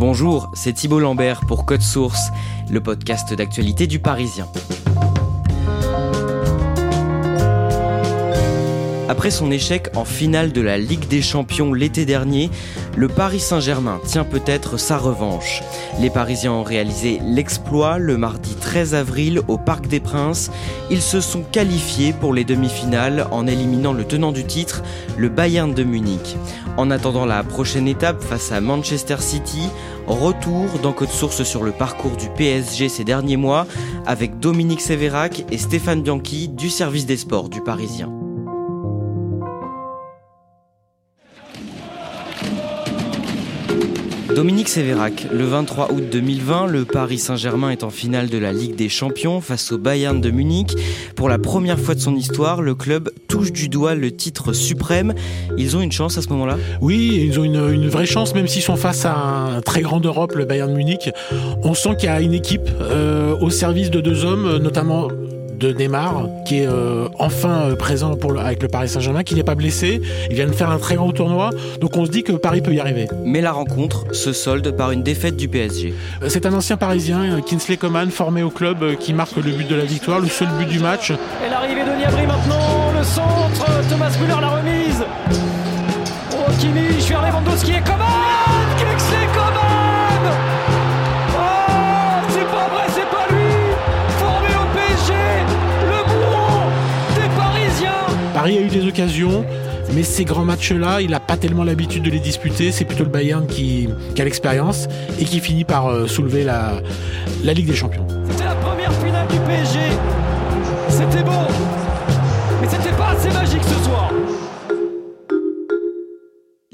Bonjour, c'est Thibault Lambert pour Code Source, le podcast d'actualité du Parisien. Après son échec en finale de la Ligue des Champions l'été dernier, le Paris Saint-Germain tient peut-être sa revanche. Les Parisiens ont réalisé l'exploit le mardi 13 avril au Parc des Princes. Ils se sont qualifiés pour les demi-finales en éliminant le tenant du titre, le Bayern de Munich. En attendant la prochaine étape face à Manchester City, retour dans Code Source sur le parcours du PSG ces derniers mois avec Dominique Sévérac et Stéphane Bianchi du service des sports du Parisien. Dominique Sévérac, le 23 août 2020, le Paris Saint-Germain est en finale de la Ligue des Champions face au Bayern de Munich. Pour la première fois de son histoire, le club touche du doigt le titre suprême. Ils ont une chance à ce moment-là? Oui, ils ont une, vraie chance, même s'ils sont face à un très grand Europe, le Bayern de Munich. On sent qu'il y a une équipe euh, au service de deux hommes, notamment de Neymar, qui est euh, enfin euh, présent pour avec le Paris Saint-Germain, qui n'est pas blessé. Il vient de faire un très grand tournoi, donc on se dit que Paris peut y arriver. Mais la rencontre se solde par une défaite du PSG. Euh, c'est un ancien Parisien, Kinsley Coman, formé au club, qui marque le but de la victoire, le seul but du match. Et l'arrivée de Niabri maintenant, le centre, Thomas Müller la remise. Oh Kimi, vers Lewandowski et Coman Paris a eu des occasions, mais ces grands matchs-là, il n'a pas tellement l'habitude de les disputer. C'est plutôt le Bayern qui, a l'expérience et qui finit par euh, soulever la, la Ligue des Champions.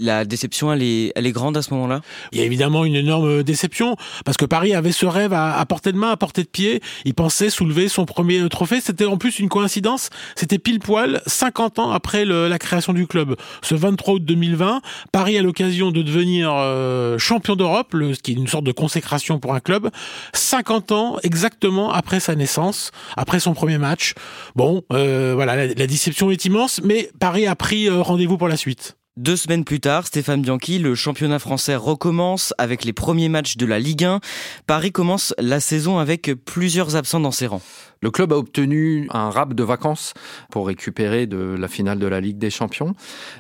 La déception, elle est, elle est grande à ce moment-là? Il y a évidemment une énorme déception, parce que Paris avait ce rêve à, portée de main, à portée de pied. Il pensait soulever son premier trophée. C'était en plus une coïncidence. C'était pile poil 50 ans après la création du club. Ce 23 août 2020, Paris a l'occasion de devenir euh, champion d'Europe, ce qui est une sorte de consécration pour un club. 50 ans exactement après sa naissance, après son premier match. Bon, euh, voilà, la, la, déception est immense, mais Paris a pris euh, rendez-vous pour la suite. Deux semaines plus tard, Stéphane Bianchi, le championnat français recommence avec les premiers matchs de la Ligue 1. Paris commence la saison avec plusieurs absents dans ses rangs. Le club a obtenu un rap de vacances pour récupérer de la finale de la Ligue des Champions.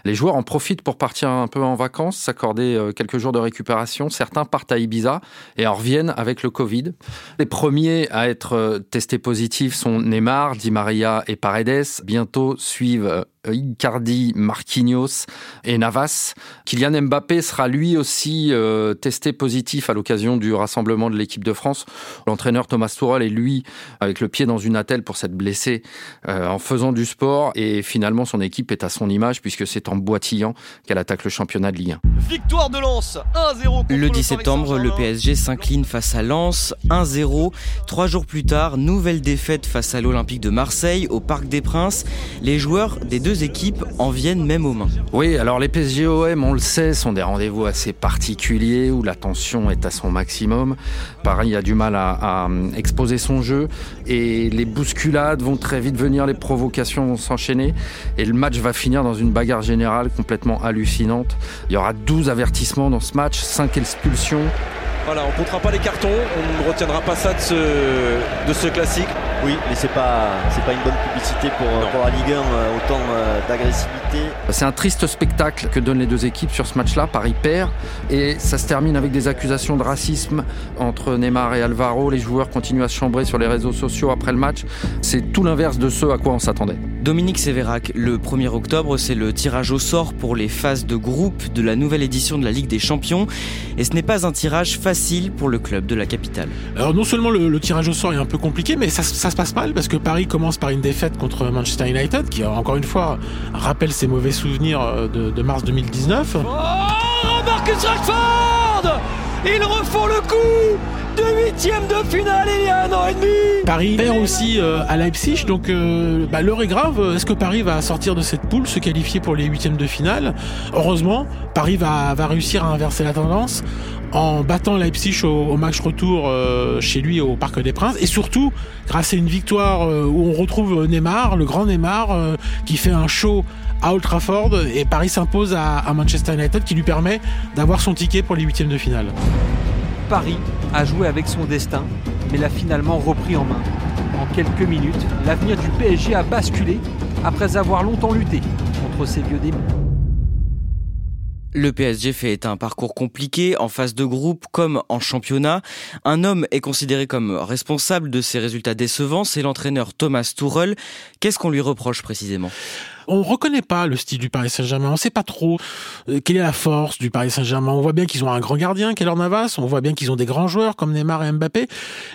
Les joueurs en profitent pour partir un peu en vacances, s'accorder euh, quelques jours de récupération. Certains partent à Ibiza et en reviennent avec le Covid. Les premiers à être euh, testés positifs sont Neymar, Di Maria et Paredes. Bientôt suivent euh, Icardi, Marquinhos et Navas. Kylian Mbappé sera lui aussi testé positif à l'occasion du rassemblement de l'équipe de France. L'entraîneur Thomas Tuchel est lui avec le pied dans une attelle pour s'être blessé euh, en faisant du sport et finalement son équipe est à son image puisque c'est en boitillant qu'elle attaque le championnat de Ligue 1. Victoire de Lens 1-0 Le 10 septembre, le PSG s'incline face à Lens 1-0. Trois jours plus tard, nouvelle défaite face à l'Olympique de Marseille au Parc des Princes. Les joueurs des deux équipes en viennent même aux mains. Oui, alors les PSGOM, on le sait, sont des rendez-vous assez particuliers où la tension est à son maximum. Paris a du mal à, exposer son jeu et les bousculades vont très vite venir, les provocations vont s'enchaîner et le match va finir dans une bagarre générale complètement hallucinante. Il y aura 12 avertissements dans ce match, 5 expulsions. Voilà, on ne comptera pas les cartons, on ne retiendra pas ça de ce, de ce classique. Oui, mais c'est pas c'est pas une bonne pour, pour la Ligue 1, euh, autant euh, d'agressivité C'est un triste spectacle que donnent les deux équipes sur ce match-là. Paris perd et ça se termine avec des accusations de racisme entre Neymar et Alvaro. Les joueurs continuent à se chambrer sur les réseaux sociaux après le match. C'est tout l'inverse de ce à quoi on s'attendait. Dominique Sévérac, le 1er octobre, c'est le tirage au sort pour les phases de groupe de la nouvelle édition de la Ligue des Champions. Et ce n'est pas un tirage facile pour le club de la capitale. Alors non seulement le, tirage au sort est un peu compliqué, mais ça, se passe mal parce que Paris commence par une défaite contre Manchester United, qui encore une fois rappelle ses mauvais souvenirs euh, de, mars 2019. Oh, Marcus Rashford Ils refont le coup de huitième de finale il y a un an et demi. Paris perd aussi euh, à Leipzig, donc euh, bah, l'heure est grave. Est-ce que Paris va sortir de cette poule, se qualifier pour les huitièmes de finale? Heureusement, Paris va, va réussir à inverser la tendance en battant Leipzig au, match retour euh, chez lui au Parc des Princes et surtout grâce à une victoire où on retrouve Neymar, le grand Neymar qui fait un show à Old Trafford et Paris s'impose à, à Manchester United qui lui permet d'avoir son ticket pour les huitièmes de finale. Paris a joué avec son destin, mais l'a finalement repris en main. En quelques minutes, l'avenir du PSG a basculé après avoir longtemps lutté contre ses vieux démons. Le PSG fait un parcours compliqué en phase de groupe comme en championnat. Un homme est considéré comme responsable de ces résultats décevants, c'est l'entraîneur Thomas Tuchel. Qu'est-ce qu'on lui reproche précisément? On reconnaît pas le style du Paris Saint-Germain. On sait pas trop euh, quelle est la force du Paris Saint-Germain. On voit bien qu'ils ont un grand gardien, Keller Navas. On voit bien qu'ils ont des grands joueurs comme Neymar et Mbappé.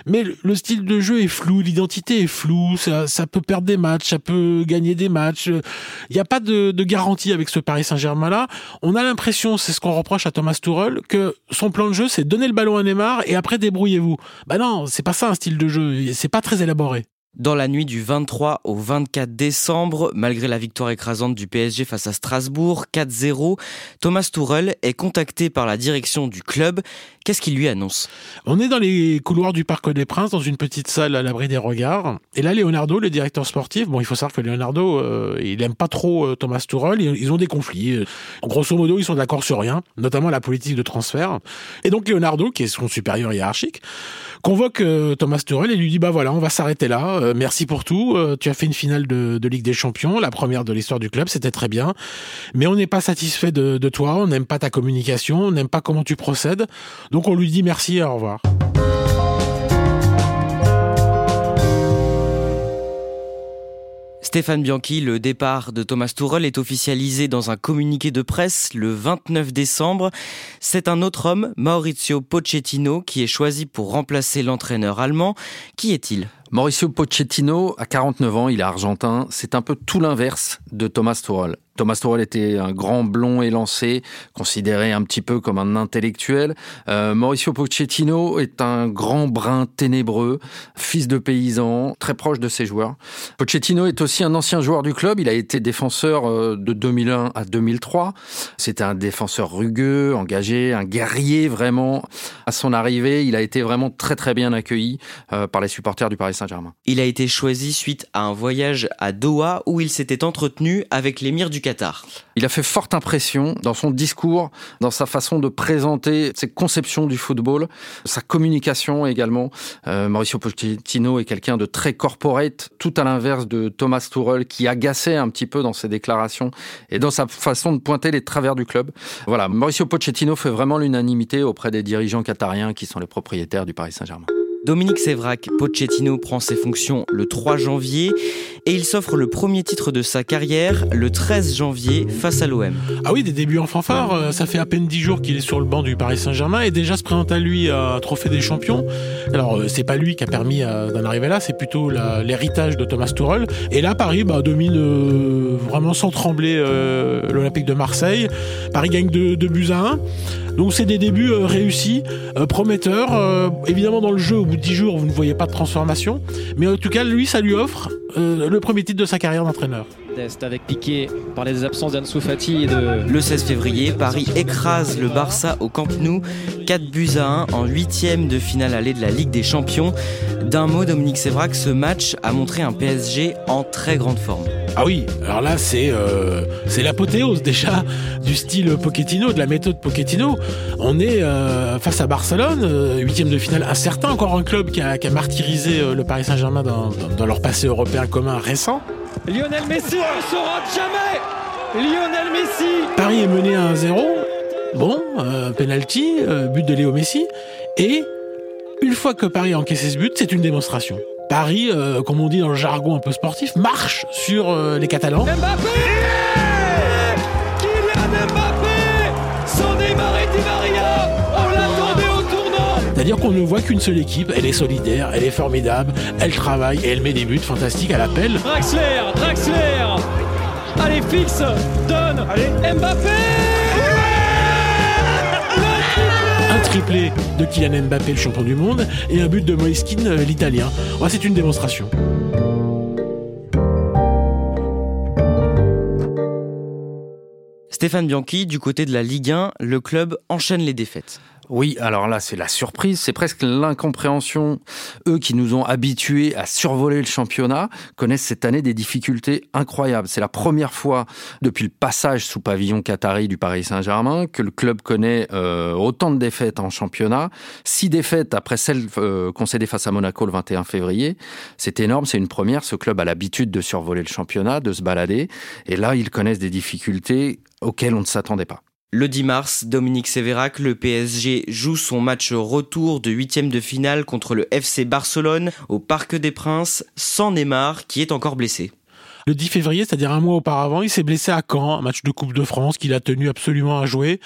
Mais le style de jeu est flou, l'identité est floue. Ça, ça, peut perdre des matchs, ça peut gagner des matchs. Il n'y a pas de, de, garantie avec ce Paris Saint-Germain-là. On a l'impression, c'est ce qu'on reproche à Thomas Tuchel, que son plan de jeu, c'est donner le ballon à Neymar et après débrouillez-vous. Bah non, c'est pas ça un style de jeu. C'est pas très élaboré. Dans la nuit du 23 au 24 décembre, malgré la victoire écrasante du PSG face à Strasbourg, 4-0, Thomas Tourelle est contacté par la direction du club. Qu'est-ce qu'il lui annonce? On est dans les couloirs du Parc des Princes, dans une petite salle à l'abri des regards. Et là, Leonardo, le directeur sportif, bon, il faut savoir que Leonardo, euh, il aime pas trop euh, Thomas Tourelle. Ils ont des conflits. En grosso modo, ils sont d'accord sur rien, notamment la politique de transfert. Et donc Leonardo, qui est son supérieur hiérarchique, convoque euh, Thomas Tuchel et lui dit bah voilà, on va s'arrêter là. Euh, merci pour tout. Euh, tu as fait une finale de, Ligue des Champions, la première de l'histoire du club, c'était très bien. Mais on n'est pas satisfait de, de toi, on n'aime pas ta communication, on n'aime pas comment tu procèdes. Donc on lui dit merci et au revoir. Stéphane Bianchi, le départ de Thomas Tuchel est officialisé dans un communiqué de presse le 29 décembre. C'est un autre homme, Maurizio Pochettino, qui est choisi pour remplacer l'entraîneur allemand. Qui est-il? Mauricio Pochettino, à 49 ans, il est argentin. C'est un peu tout l'inverse de Thomas Tuchel. Thomas Tuchel était un grand blond élancé, considéré un petit peu comme un intellectuel. Euh, Mauricio Pochettino est un grand brun ténébreux, fils de paysan, très proche de ses joueurs. Pochettino est aussi un ancien joueur du club. Il a été défenseur euh, de 2001 à 2003. C'était un défenseur rugueux, engagé, un guerrier vraiment. À son arrivée, il a été vraiment très très bien accueilli euh, par les supporters du Paris Saint-Germain. Il a été choisi suite à un voyage à Doha où il s'était entretenu avec l'émir du Il a fait forte impression dans son discours, dans sa façon de présenter ses conceptions du football, sa communication également. Euh, Mauricio Pochettino est quelqu'un de très corporate, tout à l'inverse de Thomas Tuchel qui agaçait un petit peu dans ses déclarations et dans sa façon de pointer les travers du club. Voilà, Mauricio Pochettino fait vraiment l'unanimité auprès des dirigeants qatariens qui sont les propriétaires du Paris Saint-Germain. Dominique Sévrac, Pochettino prend ses fonctions le 3 janvier et il s'offre le premier titre de sa carrière le 13 janvier face à l'OM. Ah oui, des débuts en fanfare, euh, ça fait à peine 10 jours qu'il est sur le banc du Paris Saint-Germain et déjà se présente à lui un trophée des champions. Alors euh, c'est pas lui qui a permis euh, d'en arriver là, c'est plutôt l'héritage de Thomas Tuchel. Et là Paris bah, domine vraiment sans trembler l'Olympique de Marseille. Paris gagne 2 buts à 1. Donc c'est des débuts réussis, prometteurs. évidemment dans le jeu, au bout de 10 jours, vous ne voyez pas de transformation. Mais en tout cas, lui, ça lui offre le premier titre de sa carrière d'entraîneur. Avec Piqué, par les absences d'Ansu Fati et de... Le 16 février, Paris écrase le Barça au Camp Nou, 4 buts à 1 en huitième de finale allée de la Ligue des Champions. D'un mot, Dominique Sévrac, ce match a montré un PSG en très grande forme. Ah oui, alors là c'est euh, c'est l'apothéose déjà du style Pochettino, de la méthode Pochettino. On est euh, face à Barcelone, euh, huitième de finale incertain, encore un club qui a, qui a martyrisé le Paris Saint-Germain dans, dans, leur passé européen commun récent. Lionel Messi ne se rate jamais Lionel Messi Paris est mené à 1-0. Bon, euh, penalty, euh, but de Léo Messi. Et une fois que Paris a encaissé ce but, c'est une démonstration. Paris, euh, comme on dit dans le jargon un peu sportif, marche sur euh, les Catalans. Mbappé C'est-à-dire qu'on ne voit qu'une seule équipe, elle est solidaire, elle est formidable, elle travaille et elle met des buts fantastiques à l'appel. Draxler Draxler Allez, fixe Donne Allez Mbappé Un triplé de Kylian Mbappé, le champion du monde, et un but de Moïse Kean, euh, l'italien. Ouais, c'est une démonstration. Stéphane Bianchi, du côté de la Ligue 1, le club enchaîne les défaites. Oui, alors là, c'est la surprise, c'est presque l'incompréhension. Eux qui nous ont habitués à survoler le championnat connaissent cette année des difficultés incroyables. C'est la première fois depuis le passage sous pavillon qatari du Paris Saint-Germain que le club connaît euh, autant de défaites en championnat. Six défaites après celles euh, concédées face à Monaco le 21 février. C'est énorme, c'est une première. Ce club a l'habitude de survoler le championnat, de se balader. Et là, ils connaissent des difficultés auxquelles on ne s'attendait pas. Le 10 mars, Dominique Sévérac, le PSG joue son match retour de huitième de finale contre le FC Barcelone au Parc des Princes sans Neymar qui est encore blessé. Le 10 février, c'est-à-dire un mois auparavant, il s'est blessé à Caen, un match de Coupe de France qu'il a tenu absolument à jouer.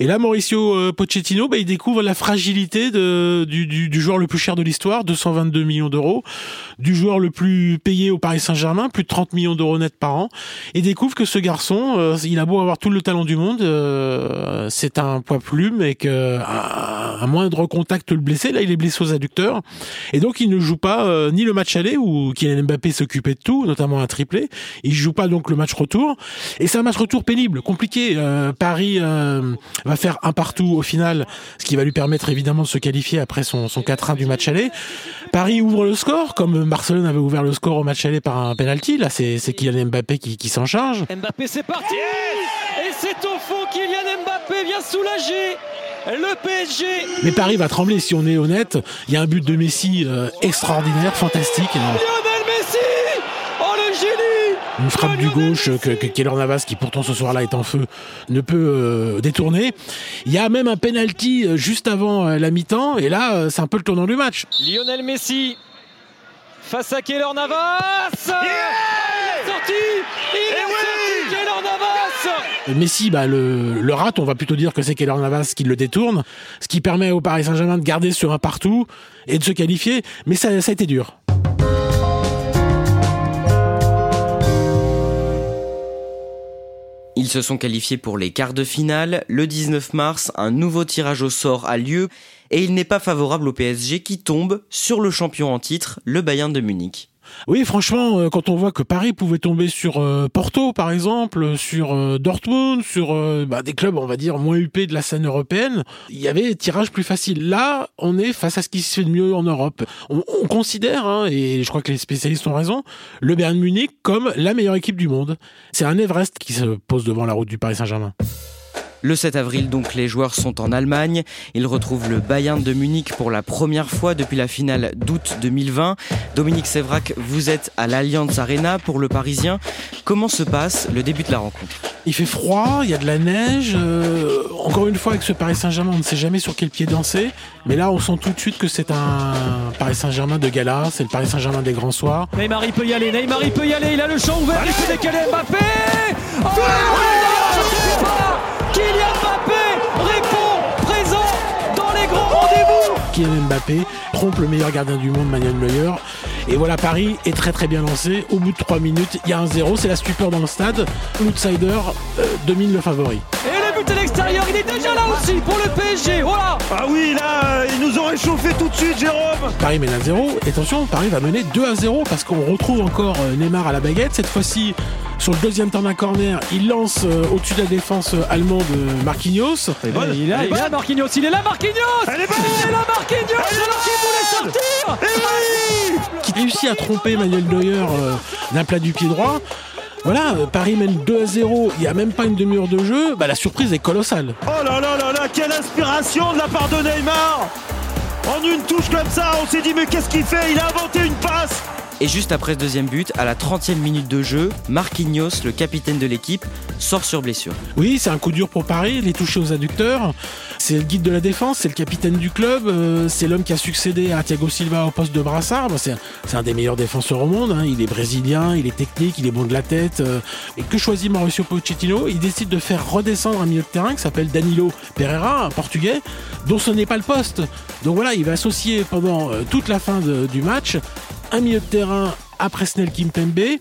Et là, Mauricio euh, Pochettino, bah, il découvre la fragilité de, du, joueur le plus cher de l'histoire, 222 millions d'euros, du joueur le plus payé au Paris Saint-Germain, plus de 30 millions d'euros net par an, et découvre que ce garçon, euh, il a beau avoir tout le talent du monde, euh, c'est un poids plume et que à moindre contact le blessé, là, il est blessé aux adducteurs, et donc il ne joue pas euh, ni le match aller où Kylian Mbappé s'occupait de tout, notamment un triplé. Il joue pas donc le match retour. Et c'est un match retour pénible, compliqué. Euh, Paris euh, va faire un partout au final, ce qui va lui permettre évidemment de se qualifier après son, son 4-1 du match aller. Paris ouvre le score, comme Barcelone avait ouvert le score au match aller par un penalty. Là, c'est Kylian Mbappé qui, qui s'en charge. Mbappé, c'est parti Et c'est au fond, Kylian Mbappé vient soulager le PSG Mais Paris va trembler si on est honnête. Il y a un but de Messi euh, extraordinaire, fantastique. Lionel Messi Oh le génie Une frappe du gauche que, que Keylor Navas, qui pourtant ce soir-là est en feu, ne peut euh, détourner. Il y a même un penalty euh, juste avant euh, la mi-temps, et là, euh, c'est un peu le tournant du match. Lionel Messi face à Keylor Navas Il est sorti Il est sorti Keylor Navas Messi, bah, le, le rate, on va plutôt dire que c'est Keylor Navas qui le détourne, ce qui permet au Paris Saint-Germain de garder sur un partout et de se qualifier, mais ça, ça a été dur. Se sont qualifiés pour les quarts de finale. Le 19 mars, un nouveau tirage au sort a lieu et il n'est pas favorable au PSG qui tombe sur le champion en titre, le Bayern de Munich. Oui, franchement, euh, quand on voit que Paris pouvait tomber sur euh, Porto, par exemple, sur euh, Dortmund, sur bah, des clubs, on va dire, moins huppés de la scène européenne, il y avait tirage plus facile. Là, on est face à ce qui se fait de mieux en Europe. On, on considère, hein, et je crois que les spécialistes ont raison, le Bayern Munich comme la meilleure équipe du monde. C'est un Everest qui se pose devant la route du Paris Saint-Germain. Le 7 avril, donc, les joueurs sont en Allemagne. Ils retrouvent le Bayern de Munich pour la première fois depuis la finale d'août 2020. Dominique Sévrac, vous êtes à l'Allianz Arena pour le Parisien. Comment se passe le début de la rencontre? Il fait froid, il y a de la neige. euh, encore une fois, avec ce Paris Saint-Germain, on ne sait jamais sur quel pied danser. Mais là, on sent tout de suite que c'est un Paris Saint-Germain de gala. C'est le Paris Saint-Germain des grands soirs. Neymar il peut y aller, Neymar il peut y aller, il a le champ ouvert, il peut décaler Mbappé Oh Kylian Mbappé trompe le meilleur gardien du monde, Manuel Neuer. Et voilà, Paris est très très bien lancé. Au bout de 3 minutes, il y a un zéro. C'est la stupeur dans le stade. L'outsider euh, domine le favori. Et il est déjà là aussi pour le PSG, voilà. Ah oui, là, euh, ils nous ont réchauffé tout de suite, Jérôme. Paris mène à 0. Et attention, Paris va mener 2 à 0 parce qu'on retrouve encore euh, Neymar à la baguette. Cette fois-ci, sur le deuxième temps d'un corner, il lance euh, au-dessus de la défense euh, allemande euh, Marquinhos. Il est là, il est là Marquinhos, il est là Marquinhos. Elle est bonne. Il est là Marquinhos alors qu'il voulait sortir. Qui réussit à tromper Manuel Neuer euh, d'un plat du pied droit. Voilà, euh, Paris mène 2 à 0, il n'y a même pas une demi-heure de jeu, bah, la surprise est colossale. Oh là là là là, quelle inspiration de la part de Neymar. En une touche comme ça, on s'est dit mais qu'est-ce qu'il fait? Il a inventé une passe Et juste après ce deuxième but, à la 30e minute de jeu, Marquinhos, le capitaine de l'équipe, sort sur blessure. Oui, c'est un coup dur pour Paris, il est touché aux adducteurs. C'est le guide de la défense, c'est le capitaine du club, euh, c'est l'homme qui a succédé à Thiago Silva au poste de brassard. Bah, c'est un des meilleurs défenseurs au monde. Hein. Il est brésilien, il est technique, il est bon de la tête. Euh. et que choisit Mauricio Pochettino? Il décide de faire redescendre un milieu de terrain qui s'appelle Danilo Pereira, un portugais, dont ce n'est pas le poste. Donc voilà, il va associer pendant euh, toute la fin du match un milieu de terrain à Presnel Kimpembe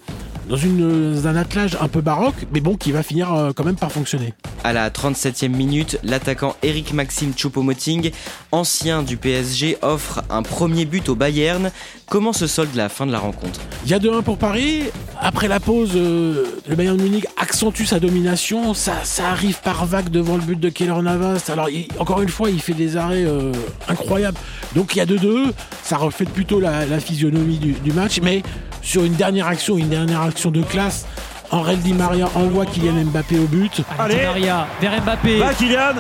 dans, une, un attelage un peu baroque, mais bon, qui va finir euh, quand même par fonctionner. À la 37e minute, l'attaquant Eric Maxime Choupo-Moting, ancien du PSG, offre un premier but au Bayern. Comment se solde la fin de la rencontre? Il y a 2-1 pour Paris. Après la pause, euh, le Bayern Munich accentue sa domination. Ça, ça arrive par vague devant le but de Keller Navas. Alors, encore une fois, il fait des arrêts euh, incroyables. Donc, il y a 2-2. Ça reflète plutôt la, physionomie du, du match. Mais sur une dernière action, une dernière action de classe. Henri Di Maria envoie Kylian Mbappé au but. Allez, Di Maria vers Mbappé. Va Kylian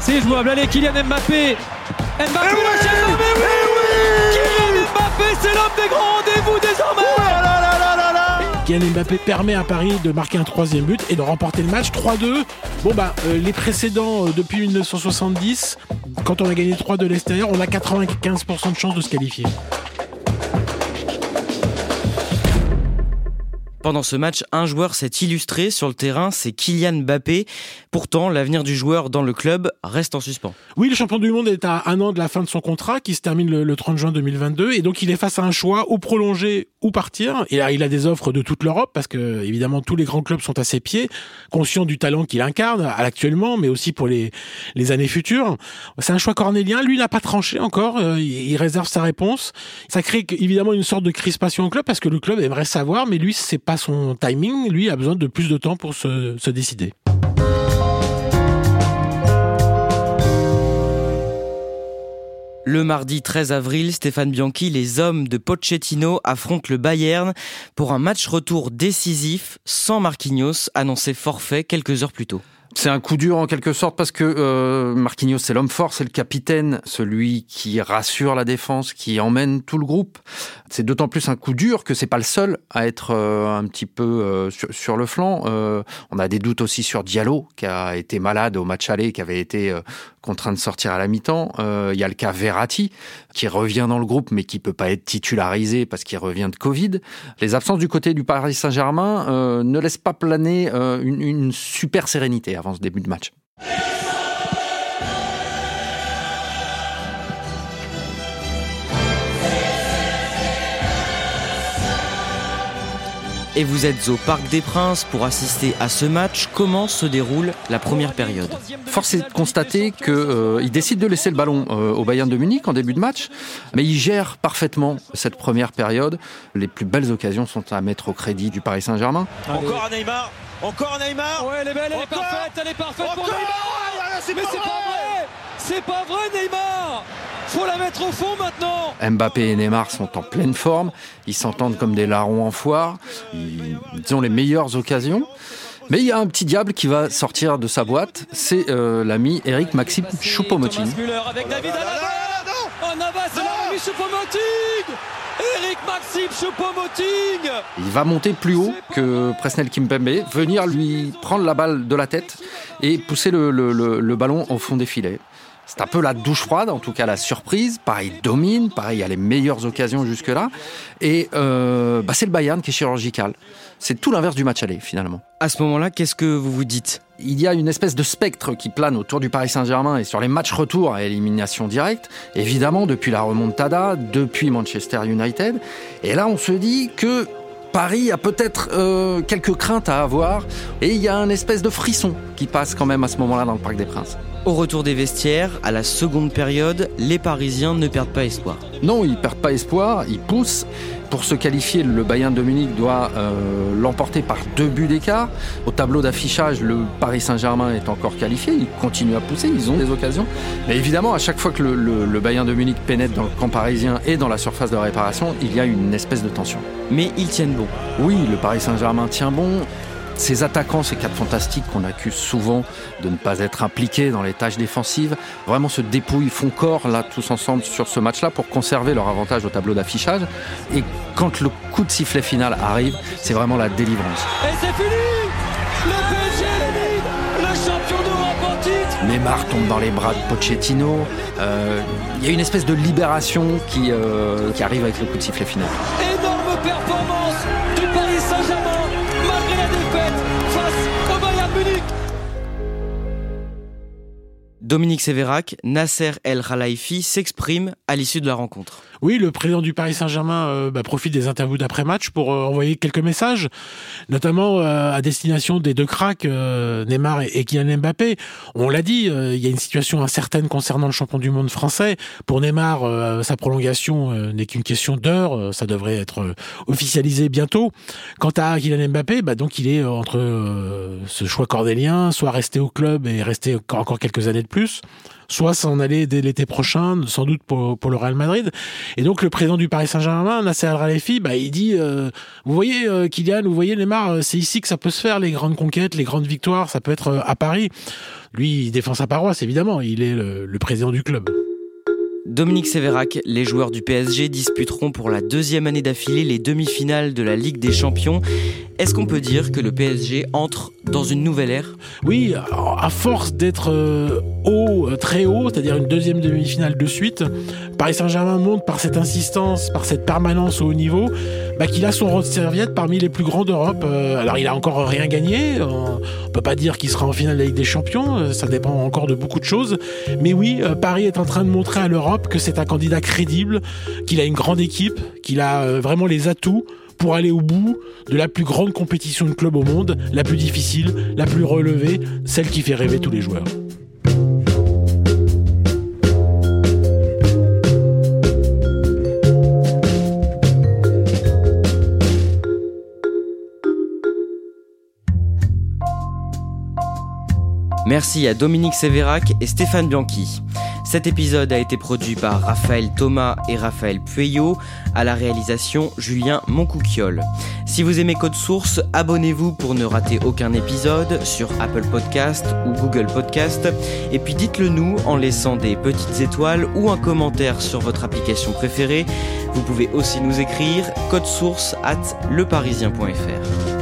C'est jouable. Allez, Kylian Mbappé. Mbappé, eh oui, oui, oui Kylian Mbappé, c'est l'homme des grands rendez-vous désormais. Kylian Mbappé permet à Paris de marquer un troisième but et de remporter le match 3-2. Bon bah euh, les précédents euh, depuis 1970, quand on a gagné 3 de l'extérieur, on a 95% de chances de se qualifier. Pendant ce match, un joueur s'est illustré sur le terrain, c'est Kylian Mbappé. Pourtant, l'avenir du joueur dans le club reste en suspens. Oui, le champion du monde est à un an de la fin de son contrat qui se termine le, 30 juin 2022 et donc il est face à un choix ou prolonger ou partir. Et là, il a des offres de toute l'Europe parce que évidemment tous les grands clubs sont à ses pieds, conscients du talent qu'il incarne actuellement, mais aussi pour les, les années futures. C'est un choix cornélien. Lui n'a pas tranché encore. Euh, il réserve sa réponse. Ça crée évidemment une sorte de crispation au club parce que le club aimerait savoir, mais lui c'est pas son timing, lui a besoin de plus de temps pour se, se décider. Le mardi 13 avril, Stéphane Bianchi, les hommes de Pochettino affrontent le Bayern pour un match retour décisif sans Marquinhos, annoncé forfait quelques heures plus tôt. C'est un coup dur en quelque sorte parce que euh, Marquinhos c'est l'homme fort, c'est le capitaine, celui qui rassure la défense, qui emmène tout le groupe. C'est d'autant plus un coup dur que c'est pas le seul à être euh, un petit peu euh, sur, le flanc. Euh, on a des doutes aussi sur Diallo qui a été malade au match aller, qui avait été contraint de sortir à la mi-temps. Il y a le cas Verratti qui revient dans le groupe mais qui peut pas être titularisé parce qu'il revient de Covid. Les absences du côté du Paris Saint-Germain ne laissent pas planer une, une super sérénité avant ce début de match. Et vous êtes au Parc des Princes pour assister à ce match. Comment se déroule la première période Force est de constater qu'il euh, décide de laisser le ballon euh, au Bayern de Munich en début de match, mais il gère parfaitement cette première période. Les plus belles occasions sont à mettre au crédit du Paris Saint-Germain. Encore un Neymar encore Neymar Ouais, elle est belle, elle est parfaite, elle est parfaite pour Neymar. Mais c'est pas vrai C'est pas vrai Neymar. Faut la mettre au fond maintenant. Mbappé et Neymar sont en pleine forme, ils s'entendent comme des larrons en foire, ils ont les meilleures occasions. Mais il y a un petit diable qui va sortir de sa boîte, c'est euh, l'ami Eric Maxime Choupo-Moting. avec David Oh Navas, c'est la Choupo-Moting Eric Maxime Choupo-Moting Il va monter plus haut que Presnel Kimpembe, venir lui prendre la balle de la tête et pousser le, le ballon au fond des filets. C'est un peu la douche froide, en tout cas la surprise. Pareil, domine. Pareil, il y a les meilleures occasions jusque-là. Et euh, bah, c'est le Bayern qui est chirurgical. C'est tout l'inverse du match aller, finalement. À ce moment-là, qu'est-ce que vous vous dites? Il y a une espèce de spectre qui plane autour du Paris Saint-Germain et sur les matchs retour à élimination directe. Évidemment, depuis la remontada, depuis Manchester United. Et là, on se dit que Paris a peut-être euh, quelques craintes à avoir et il y a un espèce de frisson qui passe quand même à ce moment-là dans le Parc des Princes. Au retour des vestiaires, à la seconde période, les Parisiens ne perdent pas espoir. Non, ils perdent pas espoir, ils poussent. Pour se qualifier, le Bayern de Munich doit euh, l'emporter par deux buts d'écart. Au tableau d'affichage, le Paris Saint-Germain est encore qualifié, ils continuent à pousser, ils ont des occasions. Mais évidemment, à chaque fois que le, le Bayern de Munich pénètre dans le camp parisien et dans la surface de réparation, il y a une espèce de tension. Mais ils tiennent bon. Oui, le Paris Saint-Germain tient bon. Ces attaquants, ces quatre fantastiques qu'on accuse souvent de ne pas être impliqués dans les tâches défensives, vraiment se dépouillent, font corps là tous ensemble sur ce match-là pour conserver leur avantage au tableau d'affichage. Et quand le coup de sifflet final arrive, c'est vraiment la délivrance. Et c'est fini Le PSG le champion d'Europe en titre Neymar tombe dans les bras de Pochettino. Euh, Il y a une espèce de libération qui, euh, qui arrive avec le coup de sifflet final. Énorme performance Dominique Sévérac, Nasser El Khelaifi s'exprime à l'issue de la rencontre. Oui, le président du Paris Saint-Germain euh, bah, profite des interviews d'après-match pour euh, envoyer quelques messages, notamment euh, à destination des deux cracks, Neymar et, et Kylian Mbappé. On l'a dit, il y a une situation incertaine concernant le champion du monde français. Pour Neymar, sa prolongation n'est qu'une question d'heure, euh, ça devrait être officialisé bientôt. Quant à Kylian Mbappé, bah, donc il est entre ce choix cordélien, soit rester au club et rester encore quelques années de plus, soit s'en aller dès l'été prochain, sans doute pour, pour le Real Madrid. Et donc le président du Paris Saint-Germain, Nasser Al-Khelaifi, bah, il dit, euh, vous voyez euh, Kylian, vous voyez Neymar, euh, c'est ici que ça peut se faire, les grandes conquêtes, les grandes victoires, ça peut être à Paris. Lui, il défend sa paroisse, évidemment, il est le, le président du club. Dominique Sévérac, les joueurs du PSG disputeront pour la deuxième année d'affilée les demi-finales de la Ligue des Champions. Est-ce qu'on peut dire que le PSG entre dans une nouvelle ère? Oui, à force d'être euh, haut, euh, très haut, c'est-à-dire une deuxième demi-finale de suite, Paris Saint-Germain montre par cette insistance, par cette permanence au haut niveau, bah, qu'il a son rôle de serviette parmi les plus grands d'Europe. Euh, alors il a encore rien gagné, on peut pas dire qu'il sera en finale Ligue des Champions, ça dépend encore de beaucoup de choses. Mais oui, Paris est en train de montrer à l'Europe que c'est un candidat crédible, qu'il a une grande équipe, qu'il a vraiment les atouts pour aller au bout de la plus grande compétition de club au monde, la plus difficile, la plus relevée, celle qui fait rêver tous les joueurs. Merci à Dominique Sévérac et Stéphane Bianchi. Cet épisode a été produit par Raphaël Thomas et Raphaël Pueyo, à la réalisation Julien Moncouquiole. Si vous aimez Code Source, abonnez-vous pour ne rater aucun épisode sur Apple Podcast ou Google Podcast. Et puis dites-le nous en laissant des petites étoiles ou un commentaire sur votre application préférée. Vous pouvez aussi nous écrire source at leparisien.fr.